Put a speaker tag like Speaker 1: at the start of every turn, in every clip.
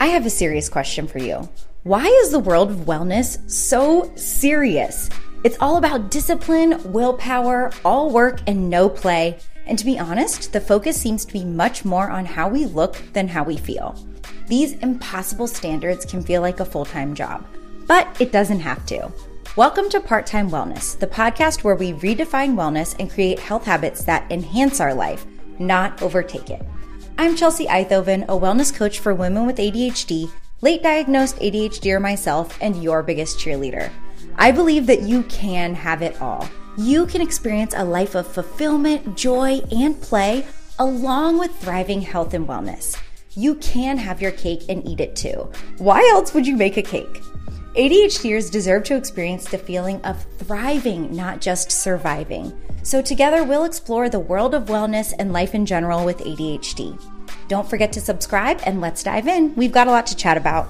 Speaker 1: I have a serious question for you. Why is the world of wellness so serious? It's all about discipline, willpower, all work, and no play. And to be honest, the focus seems to be much more on how we look than how we feel. These impossible standards can feel like a full time job, but it doesn't have to. Welcome to Part Time Wellness, the podcast where we redefine wellness and create health habits that enhance our life, not overtake it. I'm Chelsea Eithoven, a wellness coach for women with ADHD, late diagnosed ADHDer myself, and your biggest cheerleader. I believe that you can have it all. You can experience a life of fulfillment, joy, and play, along with thriving health and wellness. You can have your cake and eat it too. Why else would you make a cake? ADHDers deserve to experience the feeling of thriving, not just surviving. So, together we'll explore the world of wellness and life in general with ADHD. Don't forget to subscribe and let's dive in. We've got a lot to chat about.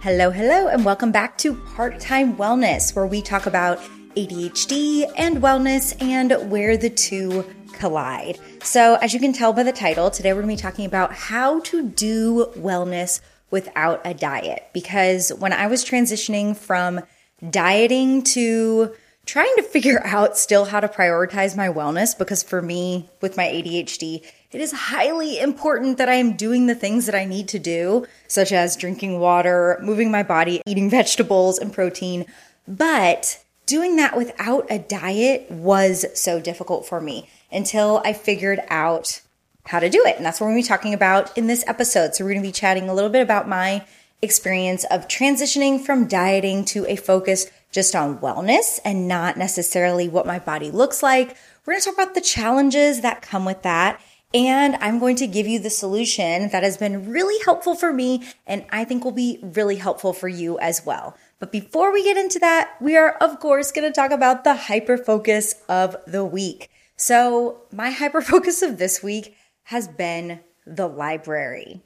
Speaker 1: Hello, hello, and welcome back to Part Time Wellness, where we talk about ADHD and wellness and where the two collide. So, as you can tell by the title, today we're going to be talking about how to do wellness without a diet. Because when I was transitioning from dieting to trying to figure out still how to prioritize my wellness, because for me, with my ADHD, it is highly important that I am doing the things that I need to do, such as drinking water, moving my body, eating vegetables and protein. But doing that without a diet was so difficult for me until I figured out how to do it. And that's what we're going to be talking about in this episode. So we're going to be chatting a little bit about my experience of transitioning from dieting to a focus just on wellness and not necessarily what my body looks like. We're going to talk about the challenges that come with that. And I'm going to give you the solution that has been really helpful for me and I think will be really helpful for you as well. But before we get into that, we are of course going to talk about the hyper focus of the week. So my hyper focus of this week has been the library.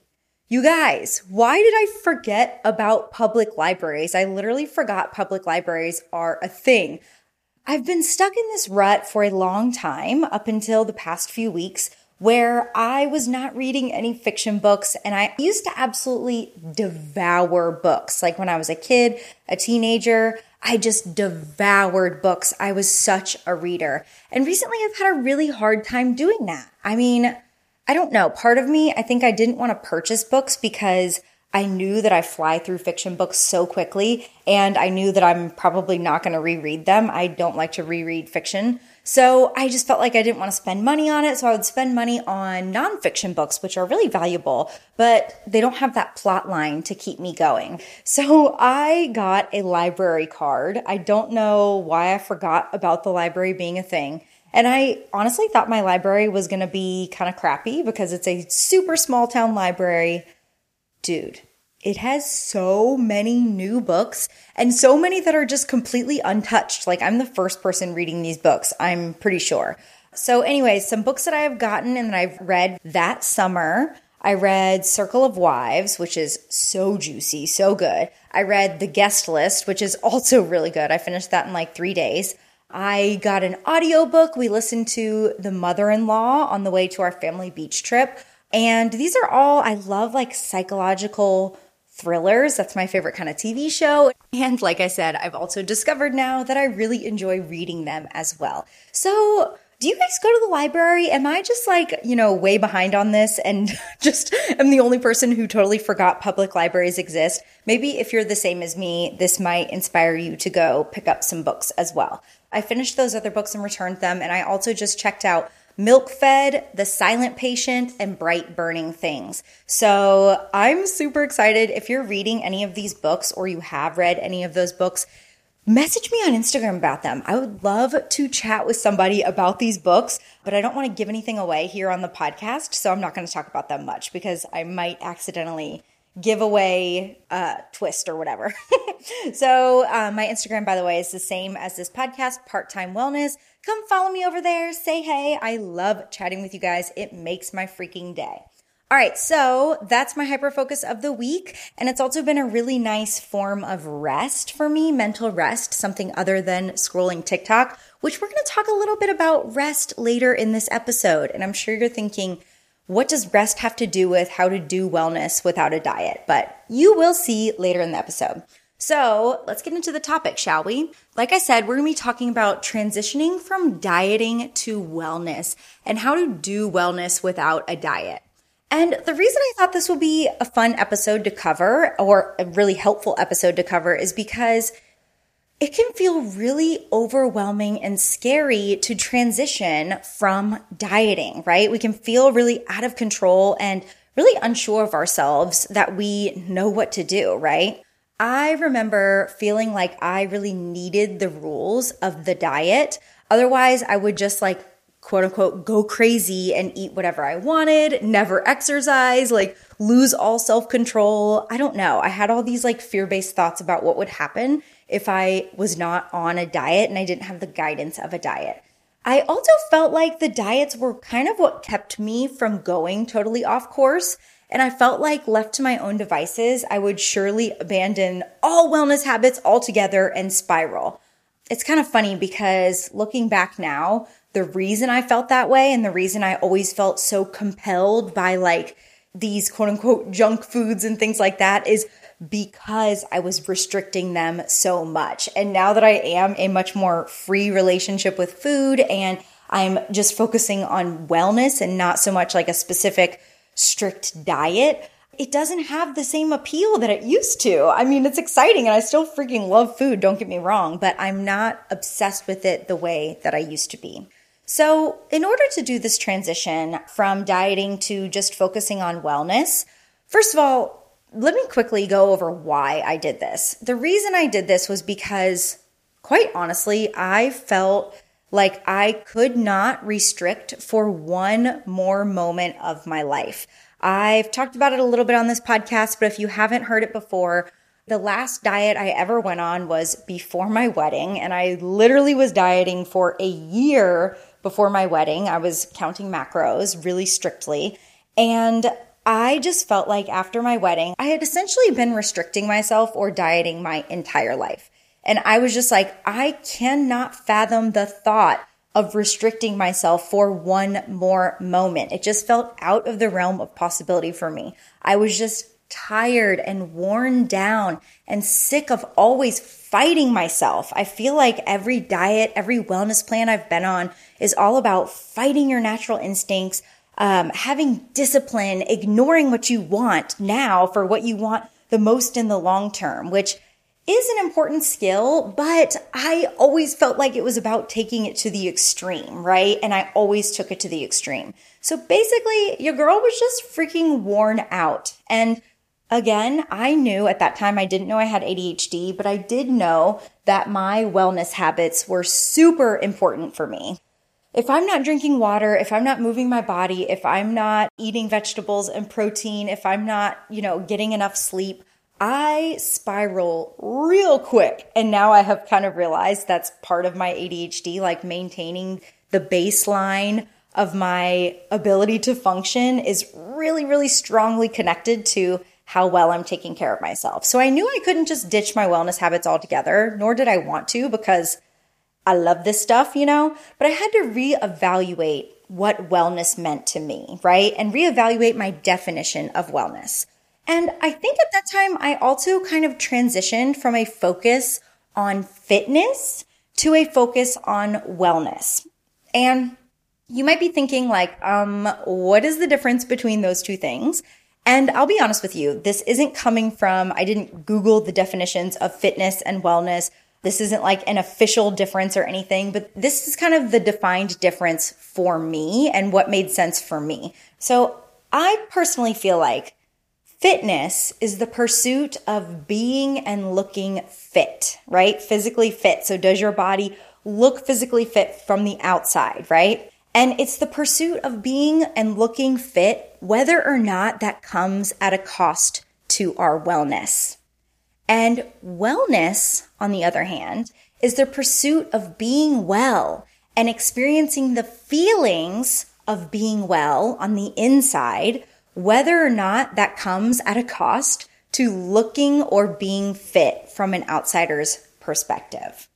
Speaker 1: You guys, why did I forget about public libraries? I literally forgot public libraries are a thing. I've been stuck in this rut for a long time up until the past few weeks where I was not reading any fiction books and I used to absolutely devour books. Like when I was a kid, a teenager, I just devoured books. I was such a reader. And recently I've had a really hard time doing that. I mean, I don't know. Part of me, I think I didn't want to purchase books because I knew that I fly through fiction books so quickly and I knew that I'm probably not going to reread them. I don't like to reread fiction. So I just felt like I didn't want to spend money on it. So I would spend money on nonfiction books, which are really valuable, but they don't have that plot line to keep me going. So I got a library card. I don't know why I forgot about the library being a thing. And I honestly thought my library was going to be kind of crappy because it's a super small town library. Dude, it has so many new books and so many that are just completely untouched. Like I'm the first person reading these books, I'm pretty sure. So, anyways, some books that I have gotten and that I've read that summer. I read Circle of Wives, which is so juicy, so good. I read The Guest List, which is also really good. I finished that in like three days. I got an audiobook. We listened to The Mother in Law on the way to our family beach trip. And these are all, I love like psychological thrillers. That's my favorite kind of TV show. And like I said, I've also discovered now that I really enjoy reading them as well. So, do you guys go to the library? Am I just like, you know, way behind on this and just am the only person who totally forgot public libraries exist? Maybe if you're the same as me, this might inspire you to go pick up some books as well. I finished those other books and returned them. And I also just checked out Milk Fed, The Silent Patient, and Bright Burning Things. So I'm super excited. If you're reading any of these books or you have read any of those books, message me on Instagram about them. I would love to chat with somebody about these books, but I don't want to give anything away here on the podcast. So I'm not going to talk about them much because I might accidentally giveaway uh, twist or whatever. so uh, my Instagram, by the way, is the same as this podcast, Part Time Wellness. Come follow me over there. Say hey. I love chatting with you guys. It makes my freaking day. All right, so that's my hyper focus of the week. And it's also been a really nice form of rest for me, mental rest, something other than scrolling TikTok, which we're going to talk a little bit about rest later in this episode. And I'm sure you're thinking, what does rest have to do with how to do wellness without a diet? But you will see later in the episode. So let's get into the topic, shall we? Like I said, we're going to be talking about transitioning from dieting to wellness and how to do wellness without a diet. And the reason I thought this would be a fun episode to cover or a really helpful episode to cover is because it can feel really overwhelming and scary to transition from dieting, right? We can feel really out of control and really unsure of ourselves that we know what to do, right? I remember feeling like I really needed the rules of the diet. Otherwise, I would just like quote unquote go crazy and eat whatever I wanted, never exercise, like lose all self control. I don't know. I had all these like fear based thoughts about what would happen if I was not on a diet and I didn't have the guidance of a diet. I also felt like the diets were kind of what kept me from going totally off course. And I felt like left to my own devices, I would surely abandon all wellness habits altogether and spiral. It's kind of funny because looking back now, the reason I felt that way and the reason I always felt so compelled by like these quote unquote junk foods and things like that is because I was restricting them so much. And now that I am a much more free relationship with food and I'm just focusing on wellness and not so much like a specific strict diet, it doesn't have the same appeal that it used to. I mean, it's exciting and I still freaking love food, don't get me wrong, but I'm not obsessed with it the way that I used to be. So, in order to do this transition from dieting to just focusing on wellness, first of all, let me quickly go over why I did this. The reason I did this was because, quite honestly, I felt like I could not restrict for one more moment of my life. I've talked about it a little bit on this podcast, but if you haven't heard it before, the last diet I ever went on was before my wedding, and I literally was dieting for a year before my wedding. I was counting macros really strictly. And I just felt like after my wedding, I had essentially been restricting myself or dieting my entire life. And I was just like, I cannot fathom the thought of restricting myself for one more moment. It just felt out of the realm of possibility for me. I was just tired and worn down and sick of always fighting myself. I feel like every diet, every wellness plan I've been on is all about fighting your natural instincts, um, having discipline, ignoring what you want now for what you want the most in the long term, which is an important skill, but I always felt like it was about taking it to the extreme, right? And I always took it to the extreme. So basically, your girl was just freaking worn out. And again, I knew at that time, I didn't know I had ADHD, but I did know that my wellness habits were super important for me if I'm not drinking water, if I'm not moving my body, if I'm not eating vegetables and protein, if I'm not, you know, getting enough sleep, I spiral real quick. And now I have kind of realized that's part of my ADHD, like maintaining the baseline of my ability to function is really, really strongly connected to how well I'm taking care of myself. So I knew I couldn't just ditch my wellness habits altogether, nor did I want to because I love this stuff, you know, but I had to reevaluate what wellness meant to me, right? And reevaluate my definition of wellness. And I think at that time, I also kind of transitioned from a focus on fitness to a focus on wellness. And you might be thinking like, um, what is the difference between those two things? And I'll be honest with you, this isn't coming from, I didn't Google the definitions of fitness and wellness this isn't like an official difference or anything, but this is kind of the defined difference for me and what made sense for me. So I personally feel like fitness is the pursuit of being and looking fit, right? Physically fit. So does your body look physically fit from the outside, right? And it's the pursuit of being and looking fit, whether or not that comes at a cost to our wellness. And wellness, on the other hand, is the pursuit of being well and experiencing the feelings of being well on the inside, whether or not that comes at a cost to looking or being fit from an outsider's perspective.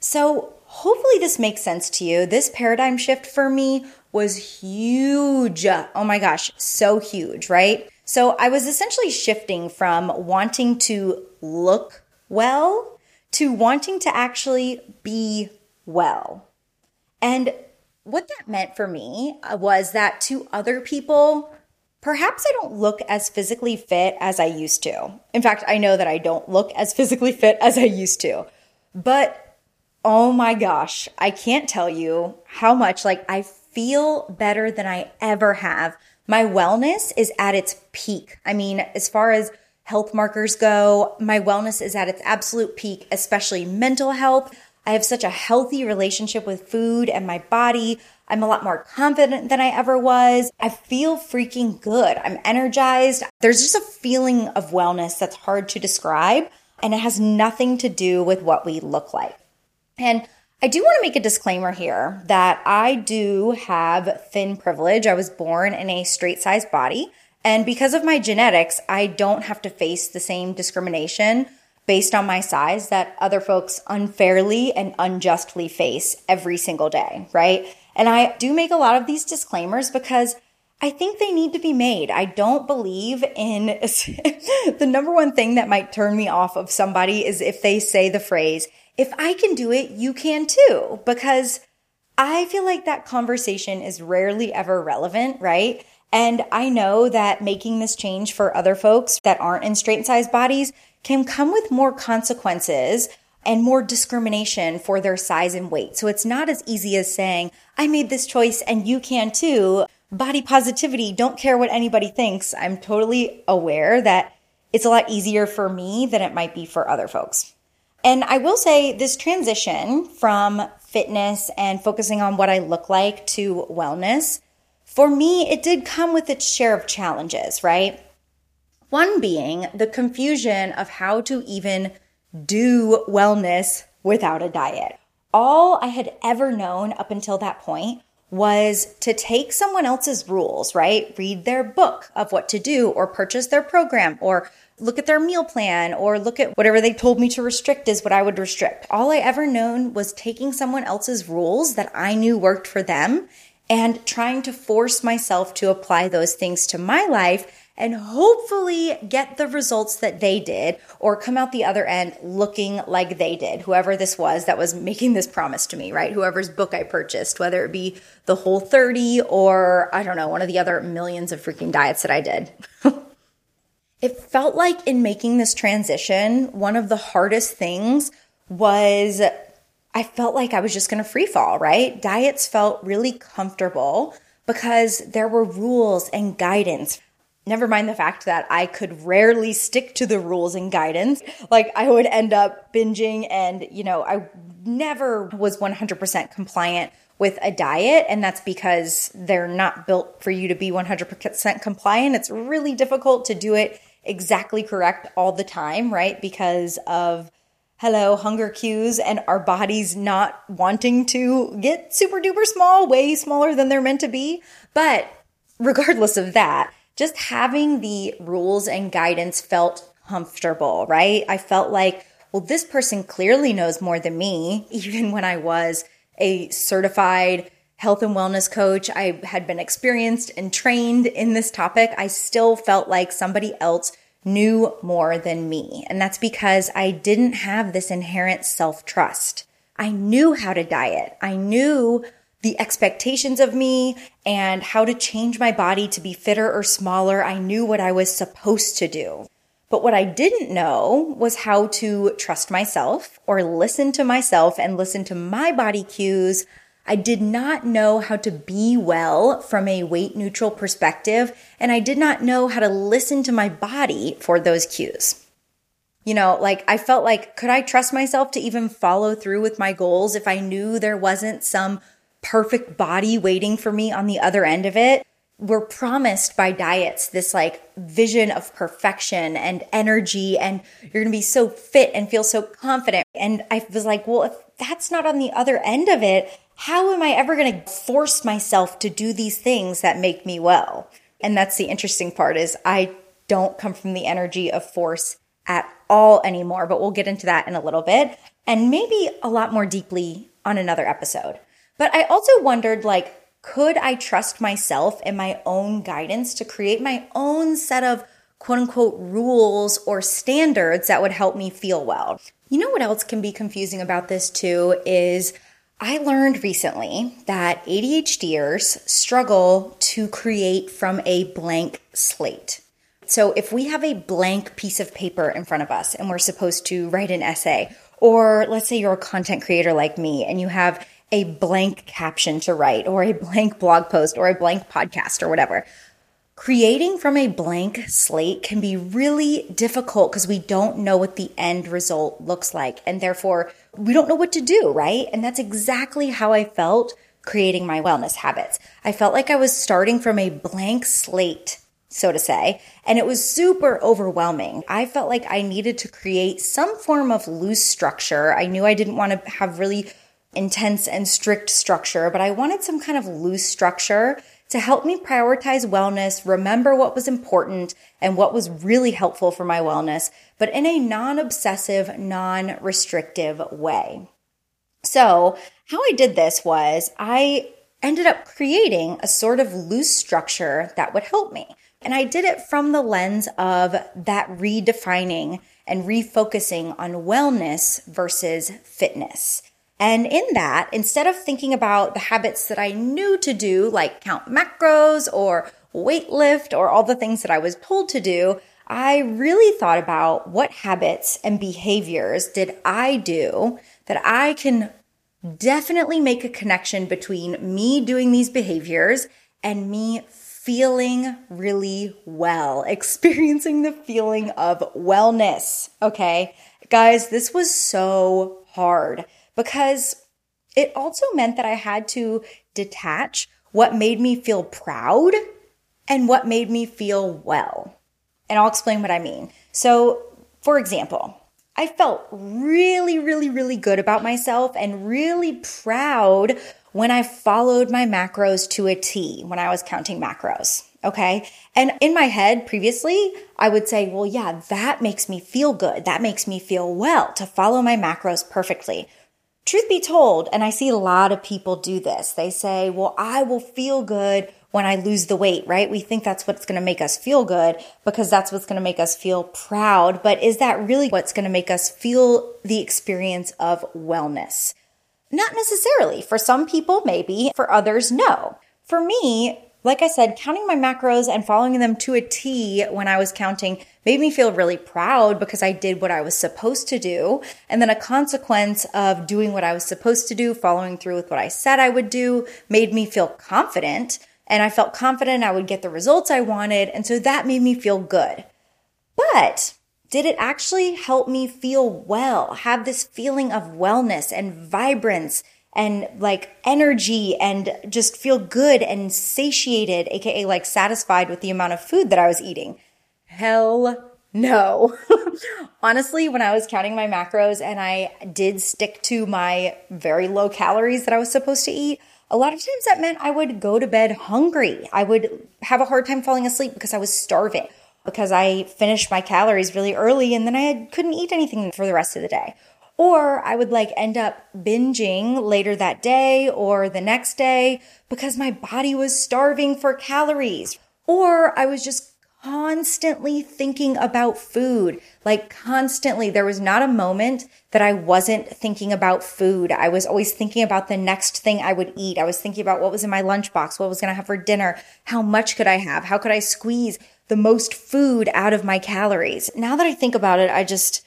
Speaker 1: So hopefully this makes sense to you. This paradigm shift for me was huge. Oh my gosh, so huge, right? So I was essentially shifting from wanting to look well to wanting to actually be well. And what that meant for me uh, was that to other people, perhaps I don't look as physically fit as I used to. In fact, I know that I don't look as physically fit as I used to. But oh my gosh, I can't tell you how much like I feel better than I ever have. My wellness is at its peak. I mean, as far as health markers go, my wellness is at its absolute peak, especially mental health. I have such a healthy relationship with food and my body. I'm a lot more confident than I ever was. I feel freaking good. I'm energized. There's just a feeling of wellness that's hard to describe, and it has nothing to do with what we look like. And I do want to make a disclaimer here that I do have thin privilege. I was born in a straight sized body. And because of my genetics, I don't have to face the same discrimination based on my size that other folks unfairly and unjustly face every single day, right? And I do make a lot of these disclaimers because I think they need to be made. I don't believe in the number one thing that might turn me off of somebody is if they say the phrase, if I can do it, you can too, because I feel like that conversation is rarely ever relevant, right? And I know that making this change for other folks that aren't in straight size bodies can come with more consequences and more discrimination for their size and weight. So it's not as easy as saying, I made this choice and you can too. Body positivity, don't care what anybody thinks. I'm totally aware that it's a lot easier for me than it might be for other folks. And I will say this transition from fitness and focusing on what I look like to wellness, for me, it did come with its share of challenges, right? One being the confusion of how to even do wellness without a diet. All I had ever known up until that point was to take someone else's rules, right? Read their book of what to do or purchase their program or look at their meal plan or look at whatever they told me to restrict is what I would restrict. All I ever known was taking someone else's rules that I knew worked for them and trying to force myself to apply those things to my life and hopefully get the results that they did or come out the other end looking like they did, whoever this was that was making this promise to me, right? Whoever's book I purchased, whether it be the whole 30 or I don't know, one of the other millions of freaking diets that I did. it felt like in making this transition, one of the hardest things was I felt like I was just going to free fall, right? Diets felt really comfortable because there were rules and guidance Never mind the fact that I could rarely stick to the rules and guidance. Like I would end up binging and, you know, I never was 100% compliant with a diet. And that's because they're not built for you to be 100% compliant. It's really difficult to do it exactly correct all the time, right? Because of hello, hunger cues and our bodies not wanting to get super duper small, way smaller than they're meant to be. But regardless of that, just having the rules and guidance felt comfortable, right? I felt like, well, this person clearly knows more than me, even when I was a certified health and wellness coach. I had been experienced and trained in this topic. I still felt like somebody else knew more than me. And that's because I didn't have this inherent self trust. I knew how to diet. I knew the expectations of me and how to change my body to be fitter or smaller. I knew what I was supposed to do. But what I didn't know was how to trust myself or listen to myself and listen to my body cues. I did not know how to be well from a weight neutral perspective, and I did not know how to listen to my body for those cues. You know, like I felt like, could I trust myself to even follow through with my goals if I knew there wasn't some perfect body waiting for me on the other end of it. We're promised by diets this like vision of perfection and energy, and you're gonna be so fit and feel so confident. And I was like, well, if that's not on the other end of it, how am I ever gonna force myself to do these things that make me well? And that's the interesting part is I don't come from the energy of force at all anymore, but we'll get into that in a little bit. And maybe a lot more deeply on another episode. But I also wondered like, could I trust myself and my own guidance to create my own set of quote unquote rules or standards that would help me feel well? You know what else can be confusing about this too is I learned recently that ADHDers struggle to create from a blank slate. So if we have a blank piece of paper in front of us and we're supposed to write an essay, or let's say you're a content creator like me and you have a blank caption to write or a blank blog post or a blank podcast or whatever. Creating from a blank slate can be really difficult because we don't know what the end result looks like. And therefore, we don't know what to do, right? And that's exactly how I felt creating my wellness habits. I felt like I was starting from a blank slate, so to say, and it was super overwhelming. I felt like I needed to create some form of loose structure. I knew I didn't want to have really intense and strict structure, but I wanted some kind of loose structure to help me prioritize wellness, remember what was important and what was really helpful for my wellness, but in a non obsessive, non restrictive way. So, how I did this was I ended up creating a sort of loose structure that would help me. And I did it from the lens of that redefining and refocusing on wellness versus fitness. And in that, instead of thinking about the habits that I knew to do, like count macros or weight lift or all the things that I was told to do, I really thought about what habits and behaviors did I do that I can definitely make a connection between me doing these behaviors and me feeling really well, experiencing the feeling of wellness. Okay. Guys, this was so hard because it also meant that I had to detach what made me feel proud and what made me feel well. And I'll explain what I mean. So, for example, I felt really, really, really good about myself and really proud when I followed my macros to a T when I was counting macros. Okay. And in my head previously, I would say, well, yeah, that makes me feel good. That makes me feel well to follow my macros perfectly. Truth be told, and I see a lot of people do this, they say, well, I will feel good when I lose the weight, right? We think that's what's going to make us feel good because that's what's going to make us feel proud. But is that really what's going to make us feel the experience of wellness? Not necessarily. For some people, maybe. For others, no. For me, like I said, counting my macros and following them to a T when I was counting made me feel really proud because I did what I was supposed to do. And then a consequence of doing what I was supposed to do, following through with what I said I would do, made me feel confident. And I felt confident I would get the results I wanted. And so that made me feel good. But did it actually help me feel well, have this feeling of wellness and vibrance and like energy and just feel good and satiated, aka like satisfied with the amount of food that I was eating? Hell no. Honestly, when I was counting my macros and I did stick to my very low calories that I was supposed to eat, a lot of times that meant I would go to bed hungry. I would have a hard time falling asleep because I was starving because I finished my calories really early and then I couldn't eat anything for the rest of the day. Or I would like end up binging later that day or the next day because my body was starving for calories. Or I was just constantly thinking about food, like constantly. There was not a moment that I wasn't thinking about food. I was always thinking about the next thing I would eat. I was thinking about what was in my lunchbox, what was going to have for dinner, how much could I have, how could I squeeze the most food out of my calories. Now that I think about it, I just,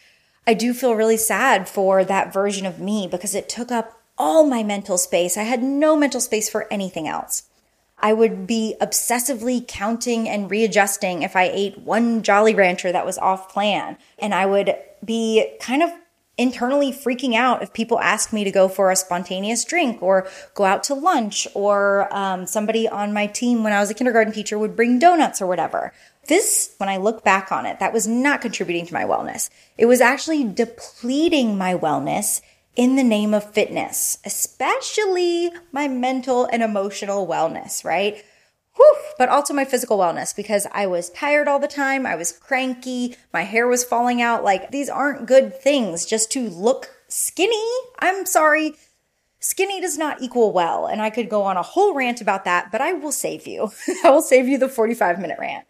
Speaker 1: I do feel really sad for that version of me because it took up all my mental space. I had no mental space for anything else. I would be obsessively counting and readjusting if I ate one Jolly Rancher that was off plan. And I would be kind of internally freaking out if people asked me to go for a spontaneous drink or go out to lunch or um, somebody on my team when I was a kindergarten teacher would bring donuts or whatever. This, when I look back on it, that was not contributing to my wellness. It was actually depleting my wellness in the name of fitness, especially my mental and emotional wellness, right? Whew, but also my physical wellness because I was tired all the time. I was cranky. My hair was falling out. Like these aren't good things just to look skinny. I'm sorry. Skinny does not equal well. And I could go on a whole rant about that, but I will save you. I will save you the 45 minute rant.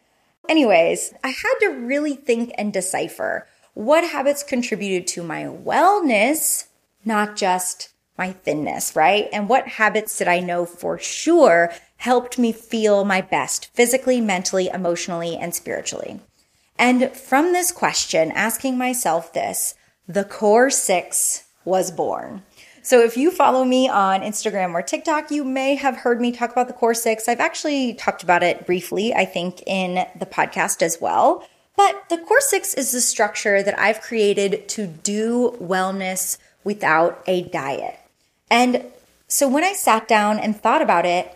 Speaker 1: Anyways, I had to really think and decipher what habits contributed to my wellness, not just my thinness, right? And what habits did I know for sure helped me feel my best physically, mentally, emotionally, and spiritually? And from this question, asking myself this, the core six was born. So if you follow me on Instagram or TikTok, you may have heard me talk about the core six. I've actually talked about it briefly, I think, in the podcast as well. But the core six is the structure that I've created to do wellness without a diet. And so when I sat down and thought about it,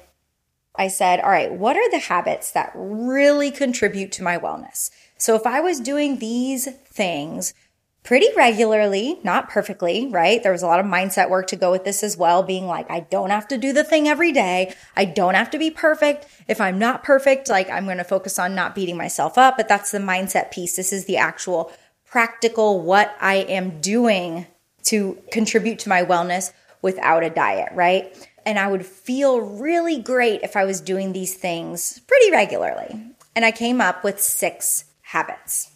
Speaker 1: I said, all right, what are the habits that really contribute to my wellness? So if I was doing these things pretty regularly, not perfectly, right? There was a lot of mindset work to go with this as well, being like, I don't have to do the thing every day. I don't have to be perfect. If I'm not perfect, like I'm going to focus on not beating myself up, but that's the mindset piece. This is the actual practical what I am doing to contribute to my wellness without a diet, right? And I would feel really great if I was doing these things pretty regularly. And I came up with six habits.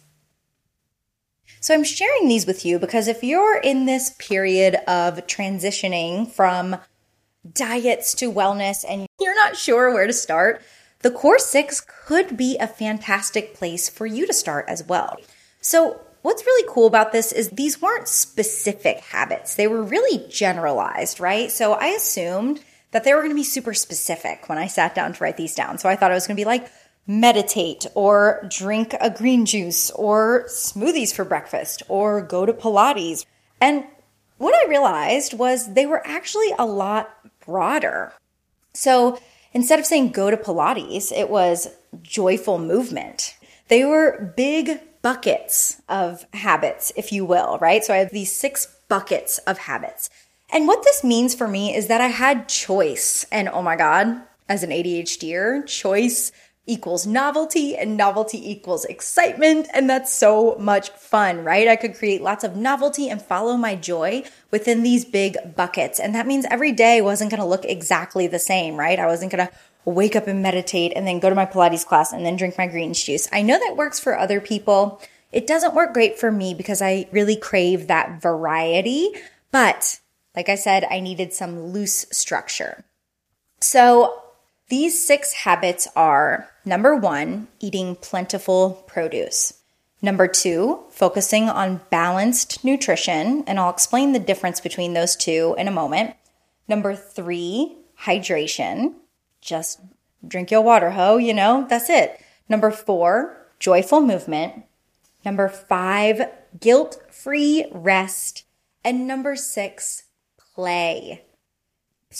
Speaker 1: So I'm sharing these with you because if you're in this period of transitioning from diets to wellness and you're not sure where to start, the Core Six could be a fantastic place for you to start as well. So What's really cool about this is these weren't specific habits. They were really generalized, right? So I assumed that they were going to be super specific when I sat down to write these down. So I thought I was going to be like meditate or drink a green juice or smoothies for breakfast or go to Pilates. And what I realized was they were actually a lot broader. So instead of saying go to Pilates, it was joyful movement. They were big buckets of habits, if you will, right? So I have these six buckets of habits. And what this means for me is that I had choice. And oh my God, as an ADHDer, choice equals novelty and novelty equals excitement. And that's so much fun, right? I could create lots of novelty and follow my joy within these big buckets. And that means every day wasn't going to look exactly the same, right? I wasn't going to wake up and meditate and then go to my Pilates class and then drink my greens juice. I know that works for other people. It doesn't work great for me because I really crave that variety. But like I said, I needed some loose structure. So these six habits are number one, eating plentiful produce. Number two, focusing on balanced nutrition. And I'll explain the difference between those two in a moment. Number three, hydration just drink your water, ho, you know, that's it. Number four, joyful movement. Number five, guilt free rest. And number six, play.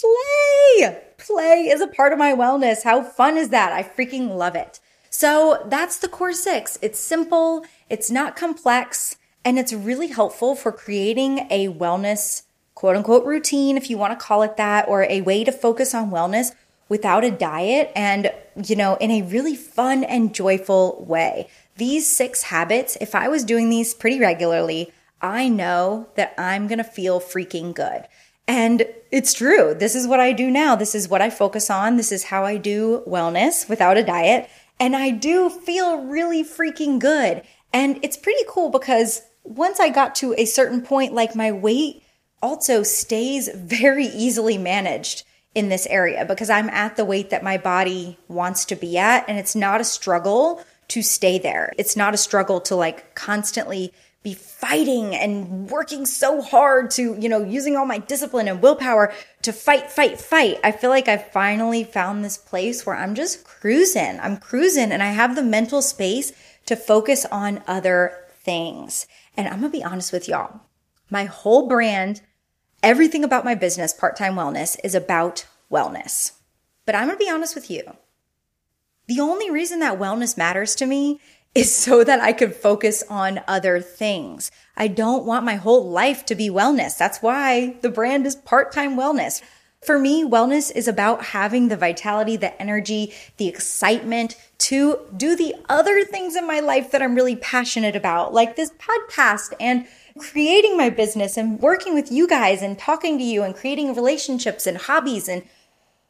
Speaker 1: Play! Play is a part of my wellness. How fun is that? I freaking love it. So that's the core six. It's simple, it's not complex, and it's really helpful for creating a wellness quote unquote routine, if you want to call it that, or a way to focus on wellness without a diet and, you know, in a really fun and joyful way. These six habits, if I was doing these pretty regularly, I know that I'm going to feel freaking good. And it's true. This is what I do now. This is what I focus on. This is how I do wellness without a diet. And I do feel really freaking good. And it's pretty cool because once I got to a certain point, like my weight also stays very easily managed in this area because I'm at the weight that my body wants to be at. And it's not a struggle to stay there. It's not a struggle to like constantly be fighting and working so hard to, you know, using all my discipline and willpower to fight, fight, fight. I feel like I've finally found this place where I'm just cruising. I'm cruising and I have the mental space to focus on other things. And I'm going to be honest with y'all. My whole brand Everything about my business, Part Time Wellness, is about wellness. But I'm going to be honest with you. The only reason that wellness matters to me is so that I could focus on other things. I don't want my whole life to be wellness. That's why the brand is part time wellness. For me, wellness is about having the vitality, the energy, the excitement to do the other things in my life that I'm really passionate about, like this podcast and creating my business and working with you guys and talking to you and creating relationships and hobbies and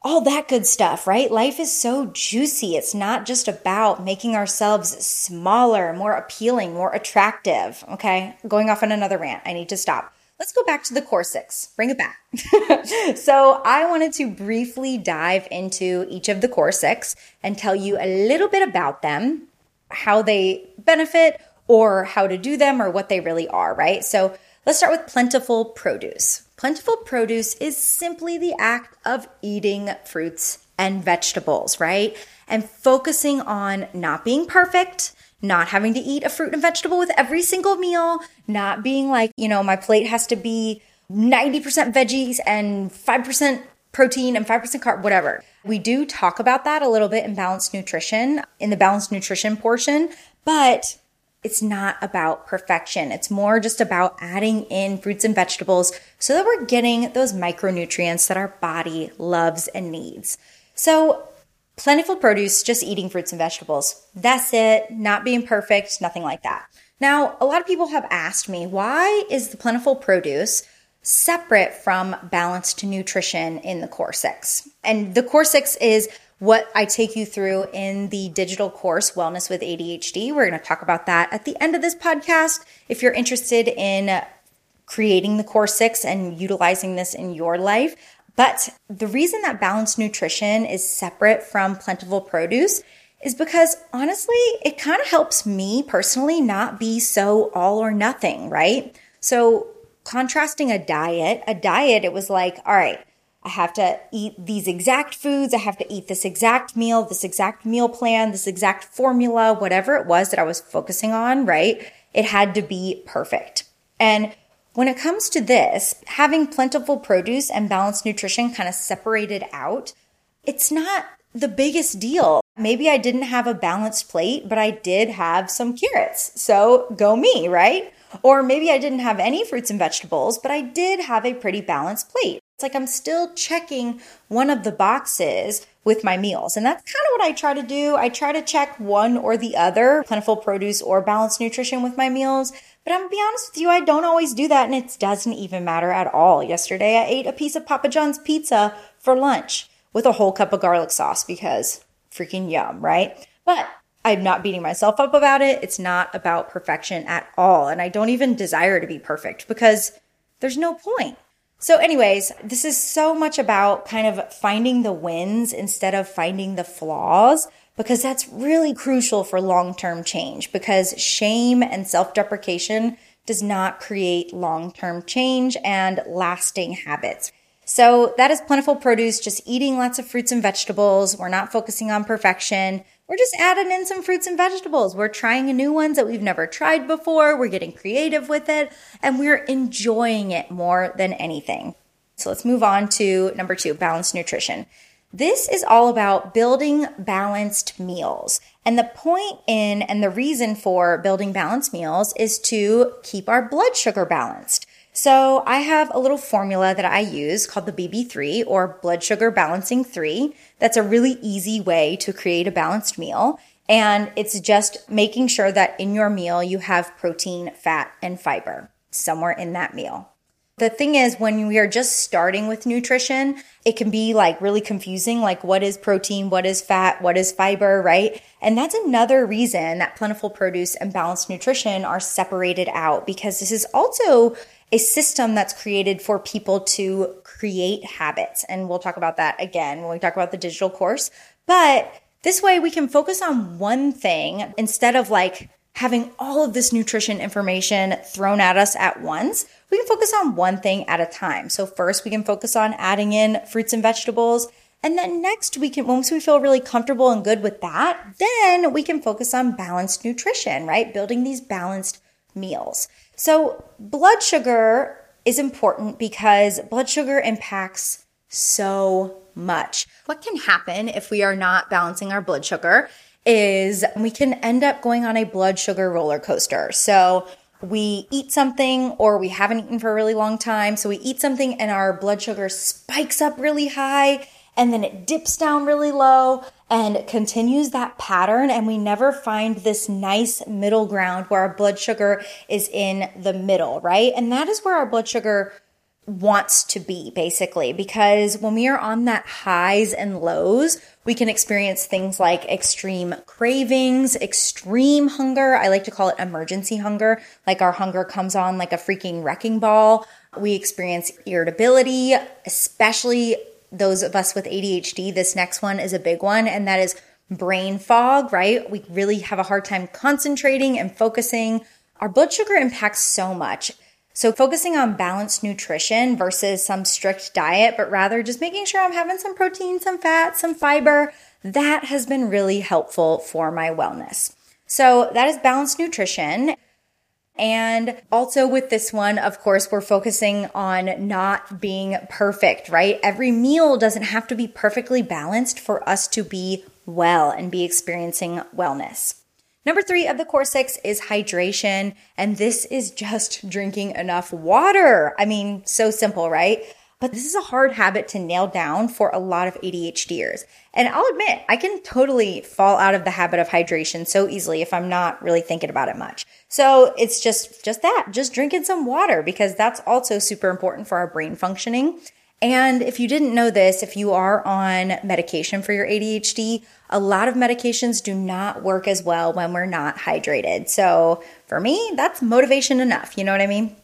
Speaker 1: all that good stuff, right? Life is so juicy. It's not just about making ourselves smaller, more appealing, more attractive. Okay. Going off on another rant. I need to stop. Let's go back to the core six. Bring it back. so, I wanted to briefly dive into each of the core six and tell you a little bit about them, how they benefit, or how to do them, or what they really are, right? So, let's start with plentiful produce. Plentiful produce is simply the act of eating fruits and vegetables, right? And focusing on not being perfect, not having to eat a fruit and vegetable with every single meal, not being like, you know, my plate has to be 90% veggies and 5% protein and 5% carb, whatever. We do talk about that a little bit in balanced nutrition, in the balanced nutrition portion, but it's not about perfection. It's more just about adding in fruits and vegetables so that we're getting those micronutrients that our body loves and needs. So, plentiful produce, just eating fruits and vegetables. That's it, not being perfect, nothing like that. Now, a lot of people have asked me, why is the plentiful produce separate from balanced nutrition in the core six? And the core six is what I take you through in the digital course, Wellness with ADHD. We're going to talk about that at the end of this podcast. If you're interested in creating the core six and utilizing this in your life. But the reason that balanced nutrition is separate from plentiful produce is because honestly, it kind of helps me personally not be so all or nothing, right? So, contrasting a diet, a diet, it was like, all right, I have to eat these exact foods. I have to eat this exact meal, this exact meal plan, this exact formula, whatever it was that I was focusing on, right? It had to be perfect. And when it comes to this, having plentiful produce and balanced nutrition kind of separated out, it's not the biggest deal. Maybe I didn't have a balanced plate, but I did have some carrots. So go me, right? Or maybe I didn't have any fruits and vegetables, but I did have a pretty balanced plate. It's like I'm still checking one of the boxes with my meals. And that's kind of what I try to do. I try to check one or the other, plentiful produce or balanced nutrition with my meals. But I'm gonna be honest with you, I don't always do that and it doesn't even matter at all. Yesterday I ate a piece of Papa John's pizza for lunch with a whole cup of garlic sauce because freaking yum, right? But I'm not beating myself up about it. It's not about perfection at all. And I don't even desire to be perfect because there's no point. So, anyways, this is so much about kind of finding the wins instead of finding the flaws because that's really crucial for long term change because shame and self deprecation does not create long term change and lasting habits. So, that is plentiful produce, just eating lots of fruits and vegetables. We're not focusing on perfection. We're just adding in some fruits and vegetables. We're trying new ones that we've never tried before. We're getting creative with it and we're enjoying it more than anything. So let's move on to number two balanced nutrition. This is all about building balanced meals. And the point in and the reason for building balanced meals is to keep our blood sugar balanced. So I have a little formula that I use called the BB3 or blood sugar balancing 3. That's a really easy way to create a balanced meal. And it's just making sure that in your meal you have protein, fat, and fiber somewhere in that meal. The thing is, when we are just starting with nutrition, it can be like really confusing. Like, what is protein? What is fat? What is fiber? Right? And that's another reason that plentiful produce and balanced nutrition are separated out because this is also a system that's created for people to create habits. And we'll talk about that again when we talk about the digital course. But this way we can focus on one thing instead of like having all of this nutrition information thrown at us at once. We can focus on one thing at a time. So first we can focus on adding in fruits and vegetables. And then next we can, once we feel really comfortable and good with that, then we can focus on balanced nutrition, right? Building these balanced meals. So, blood sugar is important because blood sugar impacts so much. What can happen if we are not balancing our blood sugar is we can end up going on a blood sugar roller coaster. So, we eat something or we haven't eaten for a really long time. So, we eat something and our blood sugar spikes up really high and then it dips down really low and continues that pattern. And we never find this nice middle ground where our blood sugar is in the middle, right? And that is where our blood sugar wants to be basically because when we are on that highs and lows, we can experience things like extreme cravings, extreme hunger. I like to call it emergency hunger. Like our hunger comes on like a freaking wrecking ball. We experience irritability, especially those of us with ADHD. This next one is a big one, and that is brain fog, right? We really have a hard time concentrating and focusing. Our blood sugar impacts so much. So focusing on balanced nutrition versus some strict diet, but rather just making sure I'm having some protein, some fat, some fiber, that has been really helpful for my wellness. So that is balanced nutrition. And also with this one, of course, we're focusing on not being perfect, right? Every meal doesn't have to be perfectly balanced for us to be well and be experiencing wellness. Number three of the core six is hydration. And this is just drinking enough water. I mean, so simple, right? But this is a hard habit to nail down for a lot of ADHDers. And I'll admit, I can totally fall out of the habit of hydration so easily if I'm not really thinking about it much. So it's just, just that, just drinking some water because that's also super important for our brain functioning. And if you didn't know this, if you are on medication for your ADHD, a lot of medications do not work as well when we're not hydrated. So for me, that's motivation enough. You know what I mean?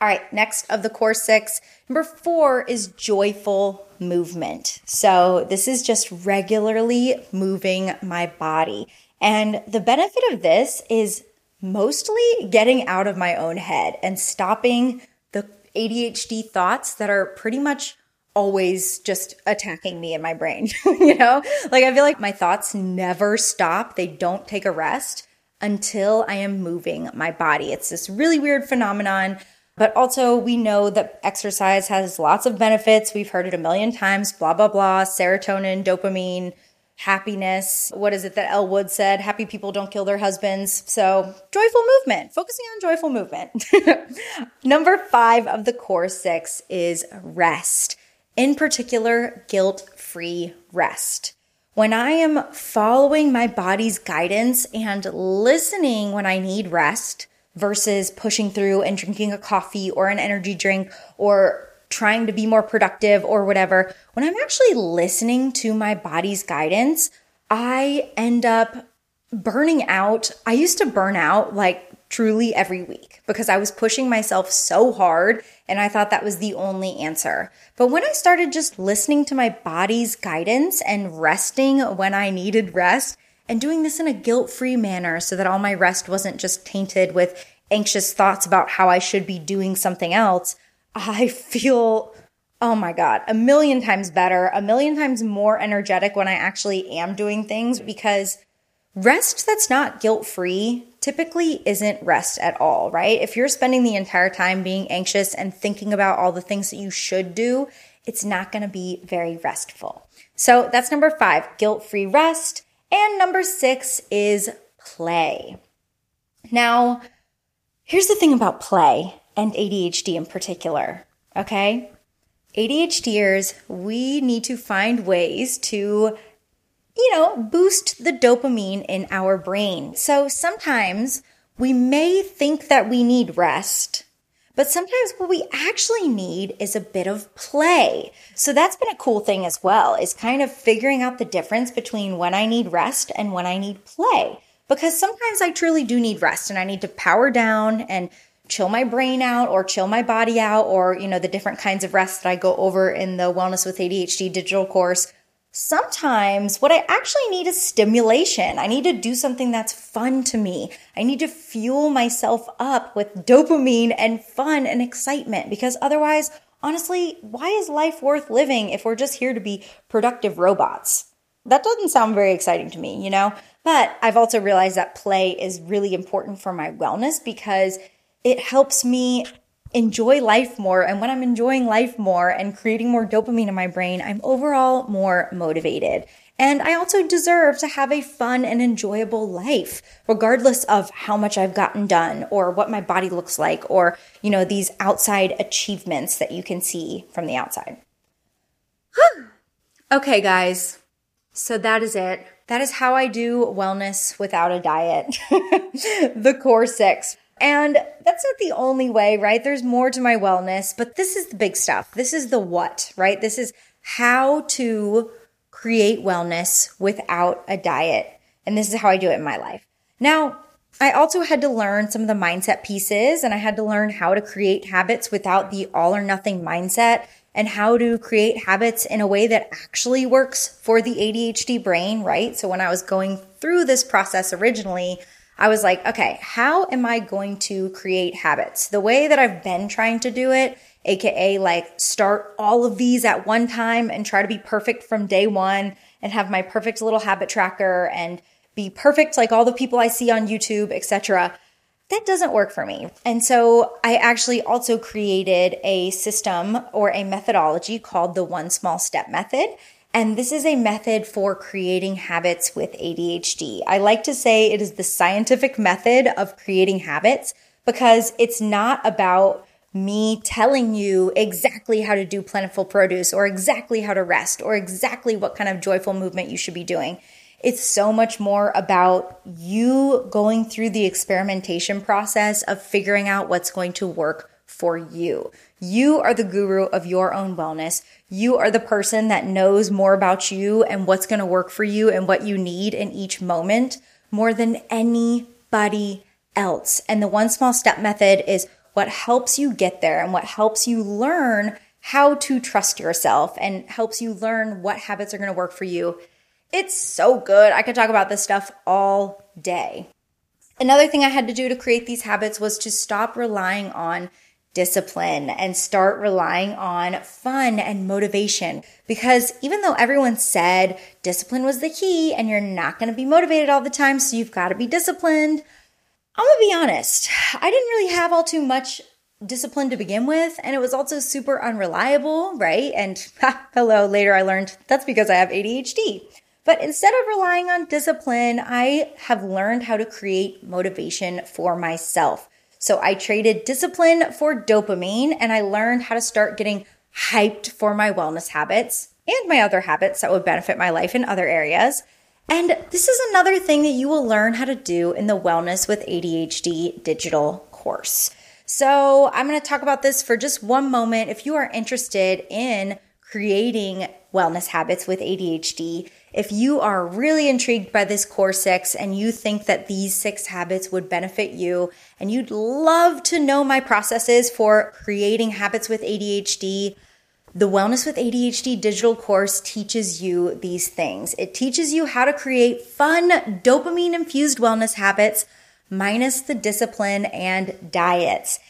Speaker 1: All right, next of the core six. Number four is joyful movement. So this is just regularly moving my body. And the benefit of this is mostly getting out of my own head and stopping the ADHD thoughts that are pretty much always just attacking me in my brain. you know, like I feel like my thoughts never stop. They don't take a rest until I am moving my body. It's this really weird phenomenon. But also, we know that exercise has lots of benefits. We've heard it a million times blah, blah, blah, serotonin, dopamine, happiness. What is it that Elle Woods said? Happy people don't kill their husbands. So, joyful movement, focusing on joyful movement. Number five of the core six is rest, in particular, guilt free rest. When I am following my body's guidance and listening when I need rest, versus pushing through and drinking a coffee or an energy drink or trying to be more productive or whatever. When I'm actually listening to my body's guidance, I end up burning out. I used to burn out like truly every week because I was pushing myself so hard and I thought that was the only answer. But when I started just listening to my body's guidance and resting when I needed rest, and doing this in a guilt free manner so that all my rest wasn't just tainted with anxious thoughts about how I should be doing something else, I feel, oh my God, a million times better, a million times more energetic when I actually am doing things because rest that's not guilt free typically isn't rest at all, right? If you're spending the entire time being anxious and thinking about all the things that you should do, it's not going to be very restful. So that's number five, guilt free rest. And number six is play. Now, here's the thing about play and ADHD in particular, okay? ADHDers, we need to find ways to, you know, boost the dopamine in our brain. So sometimes we may think that we need rest, but sometimes what we actually need is a bit of play. So that's been a cool thing as well, is kind of figuring out the difference between when I need rest and when I need play. Because sometimes I truly do need rest and I need to power down and chill my brain out or chill my body out or, you know, the different kinds of rest that I go over in the Wellness with ADHD digital course Sometimes what I actually need is stimulation. I need to do something that's fun to me. I need to fuel myself up with dopamine and fun and excitement because otherwise, honestly, why is life worth living if we're just here to be productive robots? That doesn't sound very exciting to me, you know? But I've also realized that play is really important for my wellness because it helps me enjoy life more. And when I'm enjoying life more and creating more dopamine in my brain, I'm overall more motivated. And I also deserve to have a fun and enjoyable life, regardless of how much I've gotten done or what my body looks like or, you know, these outside achievements that you can see from the outside. okay, guys. So that is it. That is how I do wellness without a diet. the core six. And that's not the only way, right? There's more to my wellness, but this is the big stuff. This is the what, right? This is how to create wellness without a diet. And this is how I do it in my life. Now, I also had to learn some of the mindset pieces and I had to learn how to create habits without the all or nothing mindset and how to create habits in a way that actually works for the ADHD brain, right? So when I was going through this process originally, I was like, okay, how am I going to create habits? The way that I've been trying to do it, aka like start all of these at one time and try to be perfect from day one and have my perfect little habit tracker and be perfect like all the people I see on YouTube, etc. That doesn't work for me. And so I actually also created a system or a methodology called the one small step method. And this is a method for creating habits with ADHD. I like to say it is the scientific method of creating habits because it's not about me telling you exactly how to do plentiful produce or exactly how to rest or exactly what kind of joyful movement you should be doing. It's so much more about you going through the experimentation process of figuring out what's going to work for you. You are the guru of your own wellness. You are the person that knows more about you and what's going to work for you and what you need in each moment more than anybody else. And the one small step method is what helps you get there and what helps you learn how to trust yourself and helps you learn what habits are going to work for you it's so good. I could talk about this stuff all day. Another thing I had to do to create these habits was to stop relying on discipline and start relying on fun and motivation. Because even though everyone said discipline was the key and you're not going to be motivated all the time, so you've got to be disciplined, I'm going to be honest. I didn't really have all too much discipline to begin with, and it was also super unreliable, right? And ha, hello, later I learned that's because I have ADHD. But instead of relying on discipline, I have learned how to create motivation for myself. So I traded discipline for dopamine and I learned how to start getting hyped for my wellness habits and my other habits that would benefit my life in other areas. And this is another thing that you will learn how to do in the Wellness with ADHD digital course. So I'm going to talk about this for just one moment. If you are interested in creating wellness habits with ADHD, if you are really intrigued by this core six and you think that these six habits would benefit you and you'd love to know my processes for creating habits with ADHD, the Wellness with ADHD digital course teaches you these things. It teaches you how to create fun, dopamine infused wellness habits minus the discipline and diets.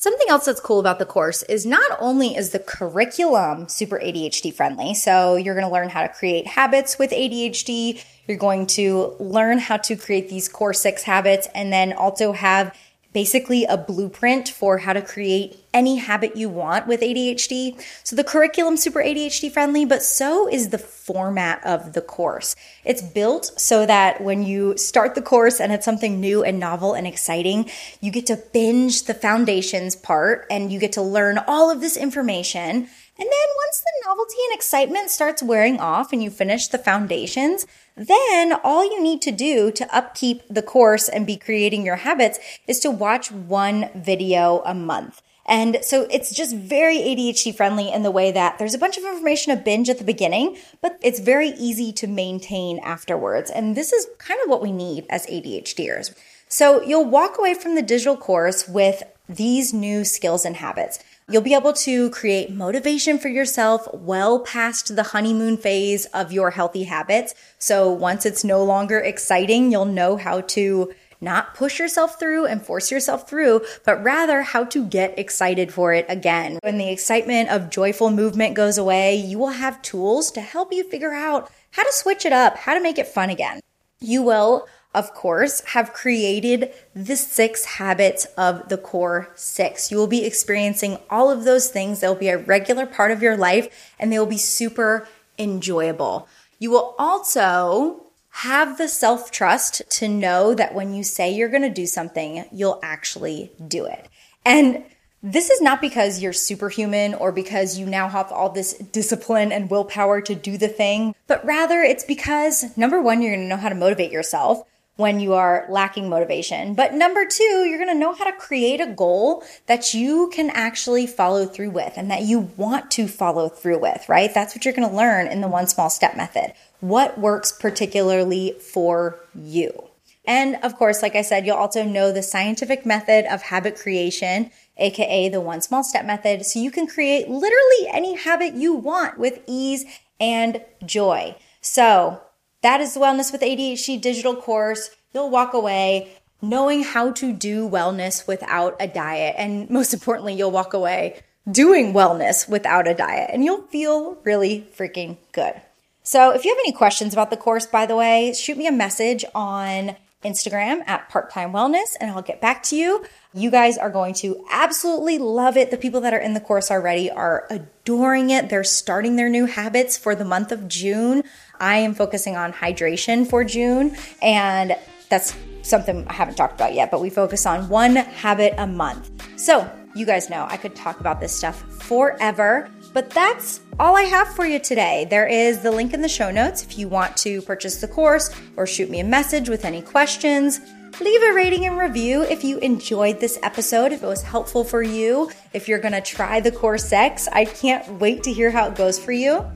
Speaker 1: Something else that's cool about the course is not only is the curriculum super ADHD friendly, so you're going to learn how to create habits with ADHD, you're going to learn how to create these core six habits, and then also have basically a blueprint for how to create any habit you want with ADHD. So the curriculum super ADHD friendly, but so is the format of the course. It's built so that when you start the course and it's something new and novel and exciting, you get to binge the foundations part and you get to learn all of this information and then once the novelty and excitement starts wearing off and you finish the foundations, then all you need to do to upkeep the course and be creating your habits is to watch one video a month. And so it's just very ADHD friendly in the way that there's a bunch of information to binge at the beginning, but it's very easy to maintain afterwards. And this is kind of what we need as ADHDers. So you'll walk away from the digital course with these new skills and habits. You'll be able to create motivation for yourself well past the honeymoon phase of your healthy habits. So once it's no longer exciting, you'll know how to not push yourself through and force yourself through, but rather how to get excited for it again. When the excitement of joyful movement goes away, you will have tools to help you figure out how to switch it up, how to make it fun again. You will of course, have created the six habits of the core six. You will be experiencing all of those things. They'll be a regular part of your life and they will be super enjoyable. You will also have the self trust to know that when you say you're going to do something, you'll actually do it. And This is not because you're superhuman or because you now have all this discipline and willpower to do the thing, but rather it's because number one, you're gonna know how to motivate yourself when you are lacking motivation. But number two, you're gonna know how to create a goal that you can actually follow through with and that you want to follow through with, right? That's what you're gonna learn in the one small step method. What works particularly for you? And of course, like I said, you'll also know the scientific method of habit creation, aka the one small step method. So you can create literally any habit you want with ease and joy. So that is the Wellness with ADHD digital course. You'll walk away knowing how to do wellness without a diet. And most importantly, you'll walk away doing wellness without a diet and you'll feel really freaking good. So if you have any questions about the course, by the way, shoot me a message on Instagram at part time wellness and I'll get back to you. You guys are going to absolutely love it. The people that are in the course already are adoring it. They're starting their new habits for the month of June. I am focusing on hydration for June and that's something I haven't talked about yet, but we focus on one habit a month. So you guys know I could talk about this stuff forever. But that's all I have for you today. There is the link in the show notes if you want to purchase the course or shoot me a message with any questions. Leave a rating and review if you enjoyed this episode, if it was helpful for you, if you're gonna try the core six. I can't wait to hear how it goes for you.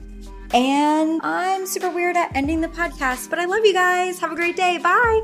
Speaker 1: And I'm super weird at ending the podcast, but I love you guys. Have a great day. Bye.